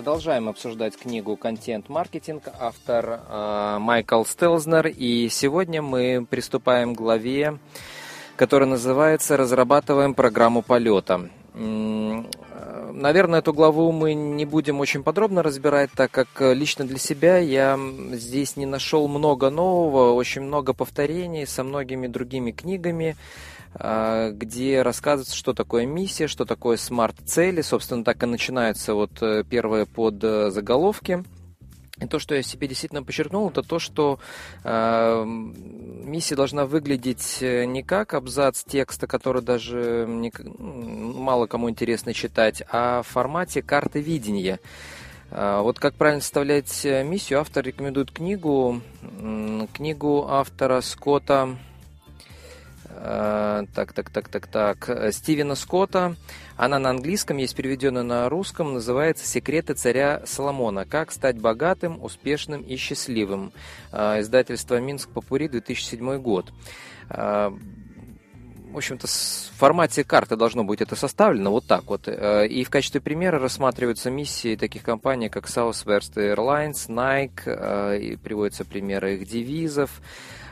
Продолжаем обсуждать книгу «Контент-маркетинг», автор э, Майкл Стелзнер. И сегодня мы приступаем к главе, которая называется «Разрабатываем программу полета». Наверное, эту главу мы не будем очень подробно разбирать, так как лично для себя я здесь не нашел много нового, очень много повторений со многими другими книгами. А, где рассказывается, что такое миссия, что такое смарт-цели. Собственно, так и начинаются вот э, первые под э. И то, что я себе действительно подчеркнул, это то, что э, миссия должна выглядеть э, не как абзац текста, который даже не, мало кому интересно читать, а в формате карты видения. Э, вот как правильно составлять миссию, автор рекомендует книгу, книгу автора Скотта Э, так, так, так, так, так. Стивена Скотта. Она на английском, есть переведенная на русском, называется «Секреты царя Соломона. Как стать богатым, успешным и счастливым». Э, издательство Минск Папури, 2007 год. Э, в общем-то, в формате карты должно быть это составлено вот так вот. И в качестве примера рассматриваются миссии таких компаний, как Southwest Airlines, Nike, и приводятся примеры их девизов,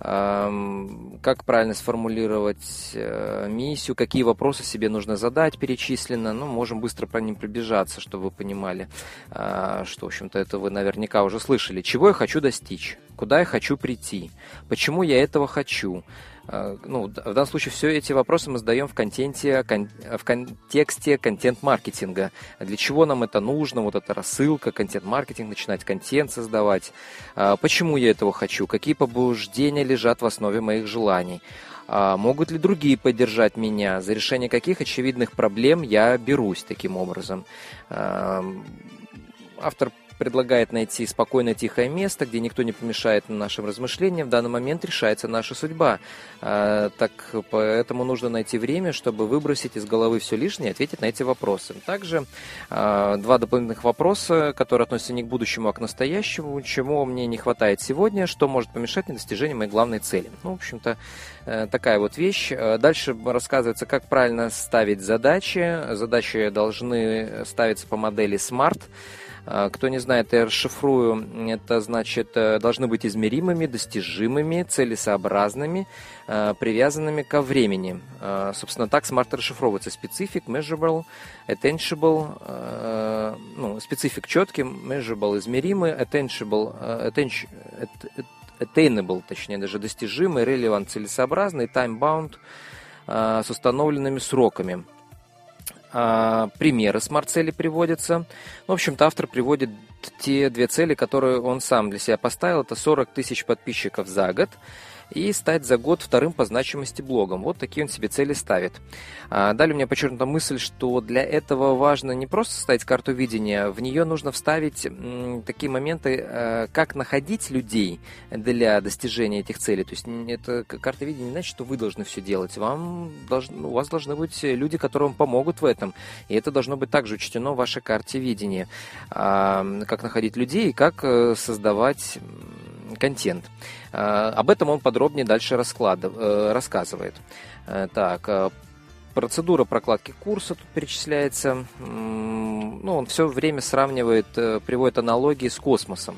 как правильно сформулировать э, миссию, какие вопросы себе нужно задать, перечислено. Ну, можем быстро по ним пробежаться, чтобы вы понимали, а, что, в общем-то, это вы наверняка уже слышали. Чего я хочу достичь? Куда я хочу прийти? Почему я этого хочу? Э, ну, в данном случае все эти вопросы мы задаем в контенте, в контексте контент-маркетинга. Для чего нам это нужно, вот эта рассылка, контент-маркетинг, начинать контент создавать. Э, почему я этого хочу? Какие побуждения лежат в основе моих желаний? А могут ли другие поддержать меня? За решение каких очевидных проблем я берусь таким образом? Э, автор предлагает найти спокойное тихое место, где никто не помешает нашим размышлениям. В данный момент решается наша судьба. А, так поэтому нужно найти время, чтобы выбросить из головы все лишнее и ответить на эти вопросы. Также а, два дополнительных вопроса, которые относятся не к будущему, а к настоящему. Чему мне не хватает сегодня, что может помешать мне достижению моей главной цели. Ну, в общем-то, э, такая вот вещь. Дальше рассказывается, как правильно ставить задачи. Задачи должны ставиться по модели SMART. А, кто не знает, я расшифрую. Это значит, э, должны быть измеримыми, достижимыми, целесообразными, э, привязанными ко времени. А, собственно, так смарт расшифровывается. Specific, measurable, attainable, э, ну, специфик четкий, measurable измеримый, attainable, attainable, точнее, даже достижимый, relevant, целесообразный, time-bound, с установленными сроками. А, примеры смарт-цели приводятся. В общем-то, автор приводит те две цели, которые он сам для себя поставил. Это 40 тысяч подписчиков за год и стать за год вторым по значимости блогом. Вот такие он себе цели ставит. А, далее у меня подчеркнута мысль, что для этого важно не просто составить карту видения, в нее нужно вставить такие моменты, э, как находить людей для достижения этих целей. То есть это карта видения не значит, что вы должны все делать. Вам должны, у вас должны быть люди, которые вам помогут в этом. И это должно быть также учтено в вашей карте видения. А, как находить людей и как э, создавать контент. Э, об этом он подробнее дальше расклад... Э, рассказывает. Так, процедура прокладки курса тут перечисляется. Ну, он все время сравнивает, приводит аналогии с космосом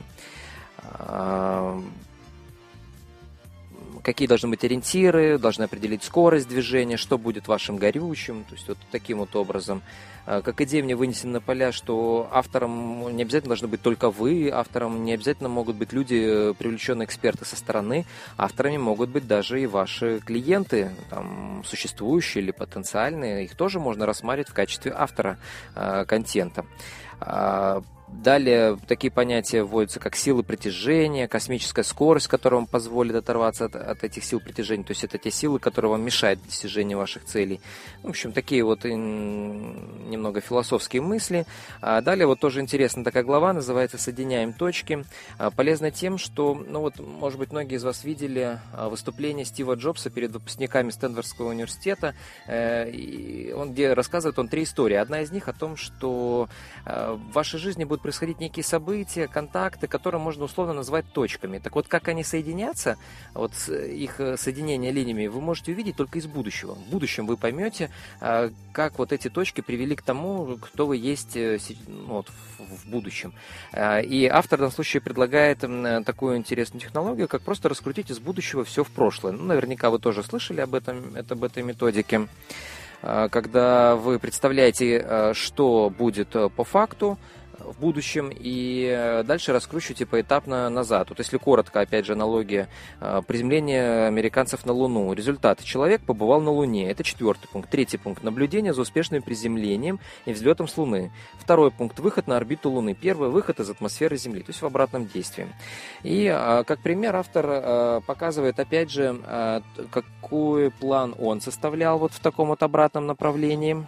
какие должны быть ориентиры, должны определить скорость движения, что будет вашим горючим, то есть вот таким вот образом. А, как идея мне вынесена на поля, что автором не обязательно должны быть только вы, автором не обязательно могут быть люди, э, привлеченные эксперты со стороны, авторами могут быть даже и ваши клиенты, там, существующие или потенциальные, их тоже можно рассматривать в качестве автора э, контента. А, Далее такие понятия вводятся, как силы притяжения, космическая скорость, которая вам позволит оторваться от, от этих сил притяжения. То есть это те силы, которые вам мешают достижению ваших целей. В общем, такие вот немного философские мысли. А далее вот тоже интересная такая глава, называется «Соединяем точки». А, полезна тем, что, ну вот, может быть, многие из вас видели а, выступление Стива Джобса перед выпускниками Стэнфордского университета. Э, и он где рассказывает он три истории. Одна из них о том, что э, в вашей жизни будут происходить некие события, контакты, которые можно условно назвать точками. Так вот, как они соединятся, вот их соединение линиями, вы можете увидеть только из будущего. В будущем вы поймете, как вот эти точки привели к тому, кто вы есть ну, вот, в будущем. И автор в данном случае предлагает такую интересную технологию, как просто раскрутить из будущего все в прошлое. Ну, наверняка вы тоже слышали об этом, это, об этой методике. А, когда вы представляете, а, что будет э, по факту, в будущем и э, дальше раскручивайте поэтапно назад. Вот если коротко, опять же, аналогия э, приземления американцев на Луну. Результат. Человек побывал на Луне. Это четвертый пункт. Третий пункт. Наблюдение за успешным приземлением и взлетом с Луны. Второй пункт. Выход на орбиту Луны. Первый. Выход из атмосферы Земли. То есть в обратном действии. И э, как пример автор показывает, опять же, какой план он составлял вот в таком вот обратном направлении.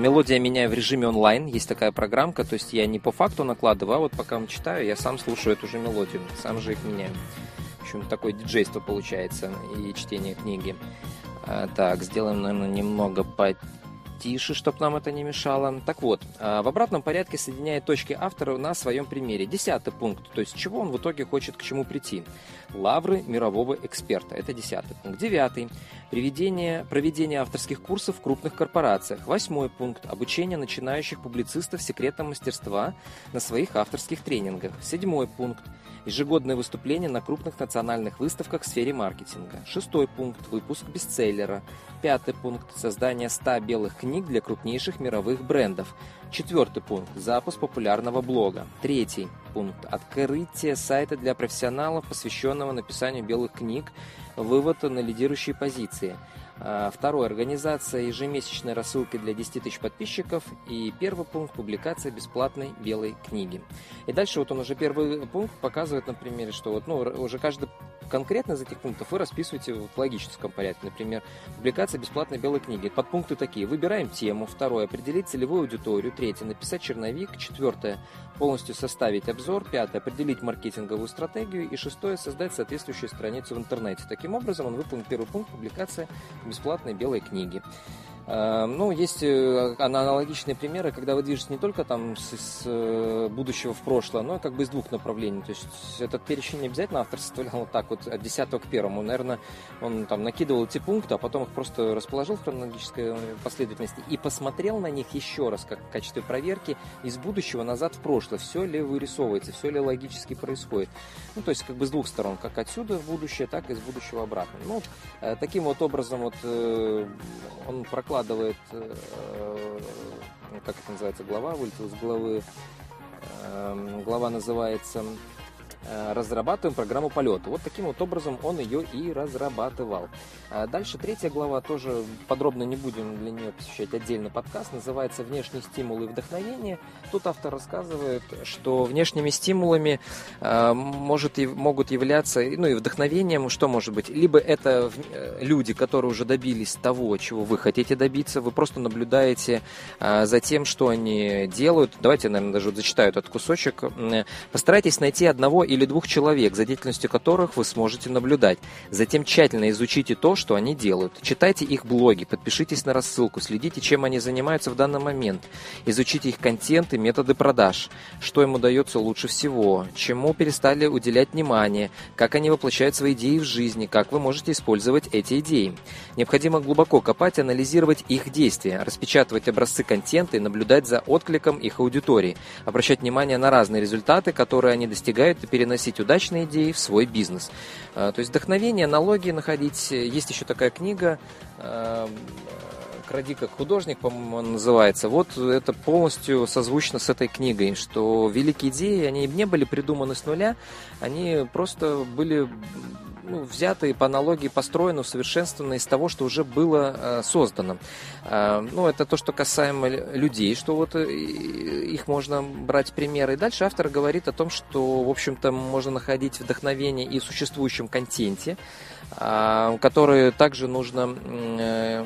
Мелодия меняю в режиме онлайн. Есть такая программка, то есть я не по факту накладываю, а вот пока читаю, я сам слушаю эту же мелодию, сам же их меняю. В общем, такое диджейство получается и чтение книги. А, так, сделаем, наверное, немного по тише, чтобы нам это не мешало. Так вот, а, в обратном порядке соединяет точки автора на своем примере. Десятый пункт, то есть чего он в итоге хочет к чему прийти. Лавры мирового эксперта. Это десятый пункт. Девятый. Приведение, проведение авторских курсов в крупных корпорациях. Восьмой пункт. Обучение начинающих публицистов секретам мастерства на своих авторских тренингах. Седьмой пункт. Ежегодное выступление на крупных национальных выставках в сфере маркетинга. Шестой пункт. Выпуск бестселлера. Пятый пункт. Создание 100 белых книг для крупнейших мировых брендов. Четвертый пункт. Запуск популярного блога. Третий пункт. Открытие сайта для профессионалов, посвященного написанию белых книг. Вывод на лидирующие позиции. А, второе. Организация ежемесячной рассылки для 10 тысяч подписчиков. И первый пункт. Публикация бесплатной белой книги. И дальше вот он уже первый пункт показывает на примере, что вот, ну, уже каждый конкретно из этих пунктов вы расписываете в логическом порядке. Например, публикация бесплатной белой книги. Подпункты такие. Выбираем тему. Второе. Определить целевую аудиторию. Третье. Написать черновик. Четвертое. Полностью составить обзор. Пятое. Определить маркетинговую стратегию. И шестое. Создать соответствующую страницу в интернете. Таким образом, он выполнил первый пункт публикация бесплатной белой книги. Эм, ну, есть э, аналогичные примеры, когда вы движетесь не только там с, с э, будущего в прошлое, но и как бы из двух направлений. То есть этот перечень не обязательно автор составлял вот так вот от 10 к первому. Наверное, он там накидывал эти пункты, а потом их просто расположил в хронологической последовательности и посмотрел на них еще раз, как в качестве проверки из будущего назад в прошлое. Все ли вырисовывается, все ли логически происходит. Ну, то есть как бы с двух сторон, как отсюда в будущее, так и из будущего обратно. Ну, э, таким вот образом вот он прокладывает вкладывает, э, как это называется, глава, вылетел из главы, э, глава называется разрабатываем программу полета. Вот таким вот образом он ее и разрабатывал. А дальше третья глава, тоже подробно не будем для нее посвящать отдельно подкаст, называется «Внешние стимулы и вдохновение». Тут автор рассказывает, что внешними стимулами э, может, и, могут являться, ну и вдохновением, что может быть? Либо это э, люди, которые уже добились того, чего вы хотите добиться, вы просто наблюдаете э, за тем, что они делают. Давайте, наверное, даже вот зачитаю этот кусочек. Постарайтесь найти одного или двух человек, за деятельностью которых вы сможете наблюдать. Затем тщательно изучите то, что они делают. Читайте их блоги, подпишитесь на рассылку, следите, чем они занимаются в данный момент. Изучите их контент и методы продаж, что им удается лучше всего, чему перестали уделять внимание, как они воплощают свои идеи в жизни, как вы можете использовать эти идеи. Необходимо глубоко копать и анализировать их действия, распечатывать образцы контента и наблюдать за откликом их аудитории, обращать внимание на разные результаты, которые они достигают и переносить удачные идеи в свой бизнес. А, то есть вдохновение, аналогии находить. Есть еще такая книга а, «Кради как художник», по-моему, называется. Вот это полностью созвучно с этой книгой, что великие идеи, они не были придуманы с нуля, они просто были ну, взято по аналогии построено, усовершенствовано из того, что уже было э, создано. Э, ну, это то, что касаемо людей, что вот э, их можно брать примеры. И дальше автор говорит о том, что, в общем-то, можно находить вдохновение и в существующем контенте, которые также нужно э,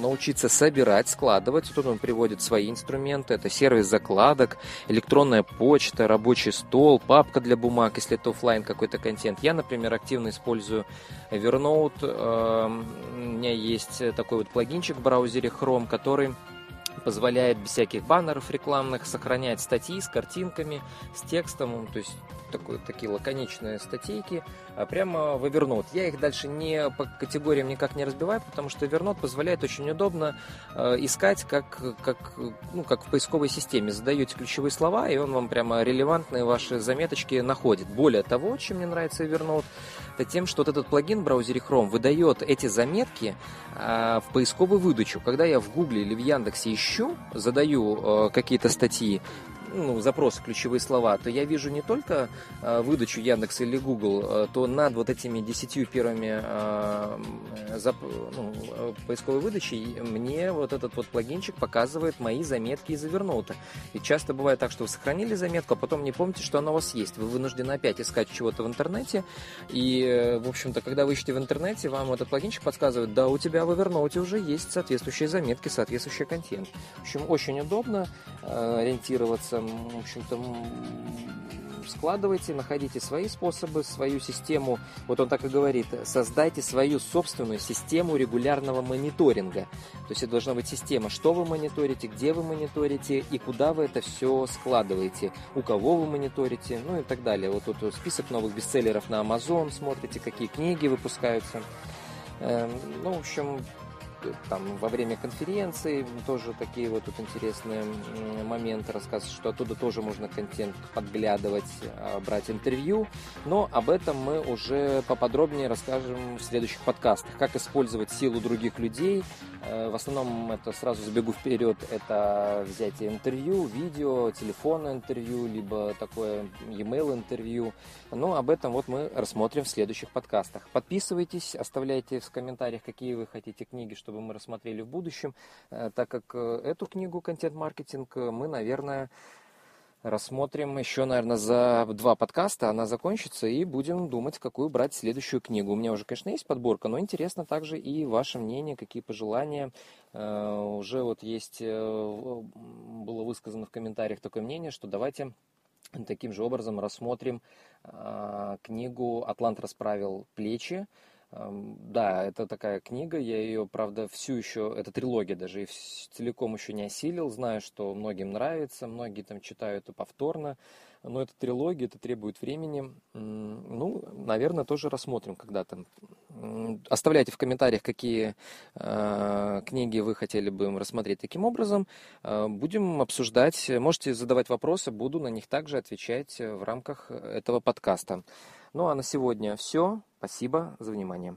научиться собирать, складывать. Тут он приводит свои инструменты. Это сервис закладок, электронная почта, рабочий стол, папка для бумаг, если это офлайн какой-то контент. Я, например, активно использую Evernote. Э, у меня есть такой вот плагинчик в браузере Chrome, который позволяет без всяких баннеров рекламных сохранять статьи с картинками, с текстом, то есть такой, такие лаконичные статейки а прямо в Evernote. Я их дальше не по категориям никак не разбиваю, потому что Evernote позволяет очень удобно э, искать, как, как, ну, как в поисковой системе. Задаете ключевые слова, и он вам прямо релевантные ваши заметочки находит. Более того, чем мне нравится Evernote, это тем, что вот этот плагин в браузере Chrome выдает эти заметки э, в поисковую выдачу. Когда я в Гугле или в Яндексе ищу, задаю э, какие-то статьи, ну, запросы, ключевые слова, то я вижу не только э, выдачу Яндекс или Google, э, то над вот этими десятью первыми э, зап, ну, поисковой выдачей мне вот этот вот плагинчик показывает мои заметки из Evernote. И часто бывает так, что вы сохранили заметку, а потом не помните, что она у вас есть. Вы вынуждены опять искать чего-то в интернете. И, в общем-то, когда вы ищете в интернете, вам этот плагинчик подсказывает, да, у тебя в Evernote уже есть соответствующие заметки, соответствующий контент. В общем, очень удобно ориентироваться в общем-то, складывайте, находите свои способы, свою систему. Вот он так и говорит, создайте свою собственную систему регулярного мониторинга. То есть это должна быть система, что вы мониторите, где вы мониторите и куда вы это все складываете, у кого вы мониторите, ну и так далее. Вот тут список новых бестселлеров на Amazon, смотрите, какие книги выпускаются. Эм, ну, в общем, там во время конференции тоже такие вот тут интересные моменты рассказывают, что оттуда тоже можно контент подглядывать, а, брать интервью. Но об этом мы уже поподробнее расскажем в следующих подкастах. Как использовать силу других людей. Э, в основном это сразу забегу вперед, это взятие интервью, видео, телефонное интервью, либо такое e-mail интервью. Но об этом вот мы рассмотрим в следующих подкастах. Подписывайтесь, оставляйте в комментариях, какие вы хотите книги, чтобы мы рассмотрели в будущем, э, так как э, эту книгу «Контент-маркетинг» мы, наверное, рассмотрим еще, наверное, за два подкаста. Она закончится, и будем думать, какую брать следующую книгу. У меня уже, конечно, есть подборка, но интересно также и ваше мнение, какие пожелания. Э, уже вот есть, было высказано в комментариях такое мнение, что давайте таким же образом рассмотрим книгу «Атлант расправил плечи», да, это такая книга, я ее, правда, всю еще, это трилогия даже, и целиком еще не осилил, знаю, что многим нравится, многие там читают и повторно, но это трилогия, это требует времени. Ну, наверное, тоже рассмотрим когда-то. Оставляйте в комментариях, какие э, книги вы хотели бы рассмотреть таким образом. Э, будем обсуждать, можете задавать вопросы, буду на них также отвечать в рамках этого подкаста. Ну а на сегодня все. Спасибо за внимание.